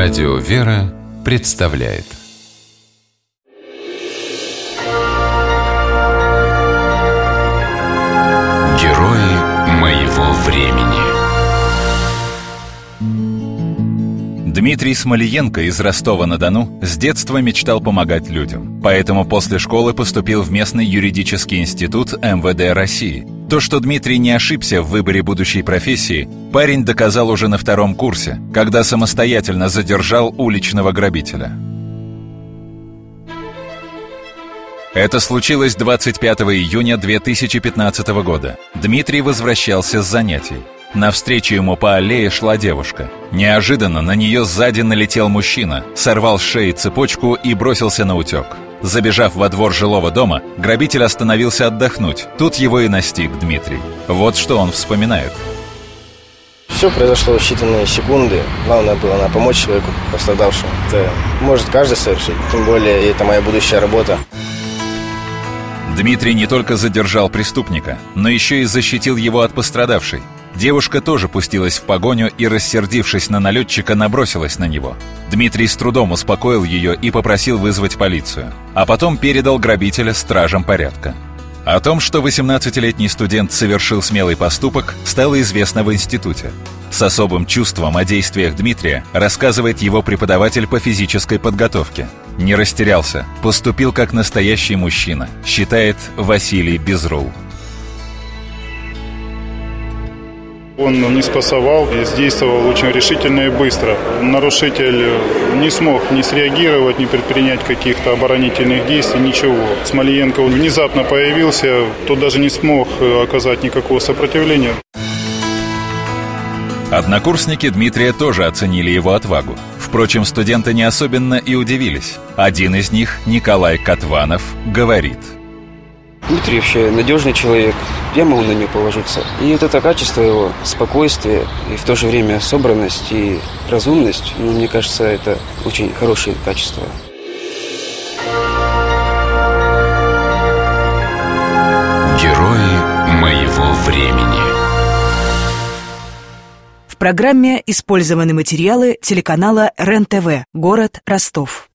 Радио «Вера» представляет. Герои моего времени. Дмитрий Смолиенко из Ростова-на-Дону с детства мечтал помогать людям. Поэтому после школы поступил в местный юридический институт МВД России – то, что Дмитрий не ошибся в выборе будущей профессии, парень доказал уже на втором курсе, когда самостоятельно задержал уличного грабителя. Это случилось 25 июня 2015 года. Дмитрий возвращался с занятий. Навстречу ему по аллее шла девушка. Неожиданно на нее сзади налетел мужчина, сорвал с шеи цепочку и бросился на утек. Забежав во двор жилого дома, грабитель остановился отдохнуть. Тут его и настиг Дмитрий. Вот что он вспоминает. Все произошло в считанные секунды. Главное было на помочь человеку пострадавшему. Это может каждый совершить. Тем более, это моя будущая работа. Дмитрий не только задержал преступника, но еще и защитил его от пострадавшей. Девушка тоже пустилась в погоню и, рассердившись на налетчика, набросилась на него. Дмитрий с трудом успокоил ее и попросил вызвать полицию, а потом передал грабителя стражам порядка. О том, что 18-летний студент совершил смелый поступок, стало известно в институте. С особым чувством о действиях Дмитрия рассказывает его преподаватель по физической подготовке. Не растерялся, поступил как настоящий мужчина, считает Василий Безрул. Он не спасовал и действовал очень решительно и быстро. Нарушитель не смог не среагировать, не предпринять каких-то оборонительных действий, ничего. Смолиенко внезапно появился, тот даже не смог оказать никакого сопротивления. Однокурсники Дмитрия тоже оценили его отвагу. Впрочем, студенты не особенно и удивились. Один из них, Николай Катванов, говорит – Дмитрий вообще надежный человек, я могу на него положиться. И вот это качество его, спокойствие и в то же время собранность и разумность, ну, мне кажется, это очень хорошие качества. Герои моего времени. В программе использованы материалы телеканала РЕН-ТВ, город Ростов.